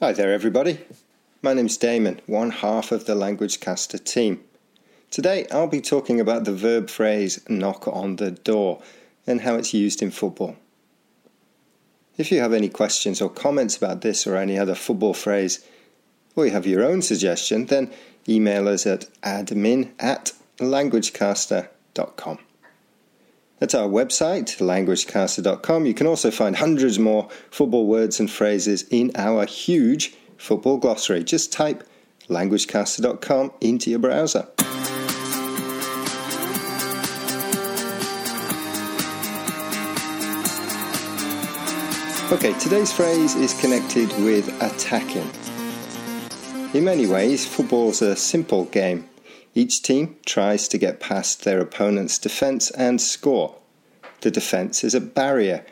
Hi there, everybody. My name's Damon, one half of the Language Caster team. Today I'll be talking about the verb phrase knock on the door and how it's used in football. If you have any questions or comments about this or any other football phrase, or you have your own suggestion, then email us at admin at languagecaster.com. At our website, languagecaster.com, you can also find hundreds more football words and phrases in our huge football glossary. Just type languagecaster.com into your browser. Okay, today's phrase is connected with attacking. In many ways, football's a simple game. Each team tries to get past their opponent's defence and score. The defence is a barrier,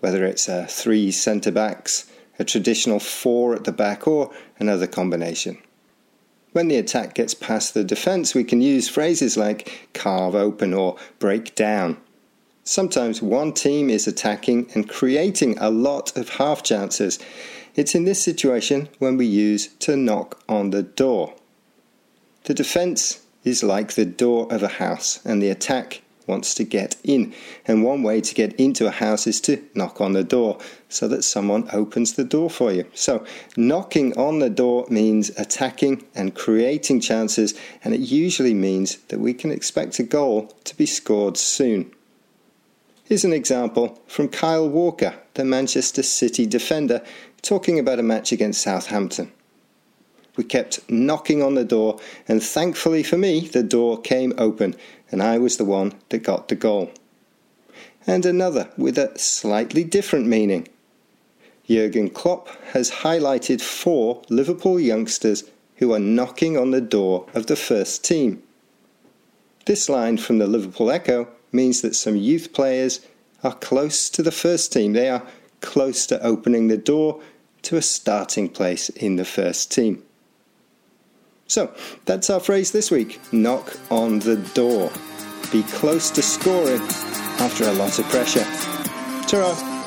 whether it's a three centre backs, a traditional four at the back, or another combination. When the attack gets past the defence, we can use phrases like carve open or break down. Sometimes one team is attacking and creating a lot of half chances. It's in this situation when we use to knock on the door. The defence is like the door of a house, and the attack wants to get in. And one way to get into a house is to knock on the door so that someone opens the door for you. So, knocking on the door means attacking and creating chances, and it usually means that we can expect a goal to be scored soon. Here's an example from Kyle Walker, the Manchester City defender, talking about a match against Southampton. We kept knocking on the door, and thankfully for me, the door came open, and I was the one that got the goal. And another with a slightly different meaning. Jurgen Klopp has highlighted four Liverpool youngsters who are knocking on the door of the first team. This line from the Liverpool Echo means that some youth players are close to the first team. They are close to opening the door to a starting place in the first team. So that's our phrase this week knock on the door. Be close to scoring after a lot of pressure. Ta